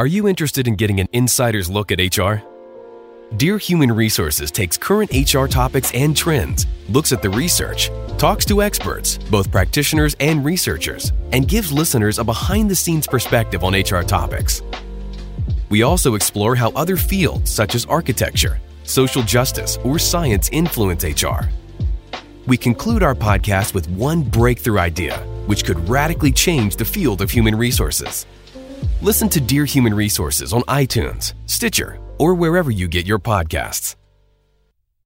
Are you interested in getting an insider's look at HR? Dear Human Resources takes current HR topics and trends, looks at the research, talks to experts, both practitioners and researchers, and gives listeners a behind the scenes perspective on HR topics. We also explore how other fields such as architecture, social justice, or science influence HR. We conclude our podcast with one breakthrough idea, which could radically change the field of human resources. Listen to Dear Human Resources on iTunes, Stitcher, or wherever you get your podcasts.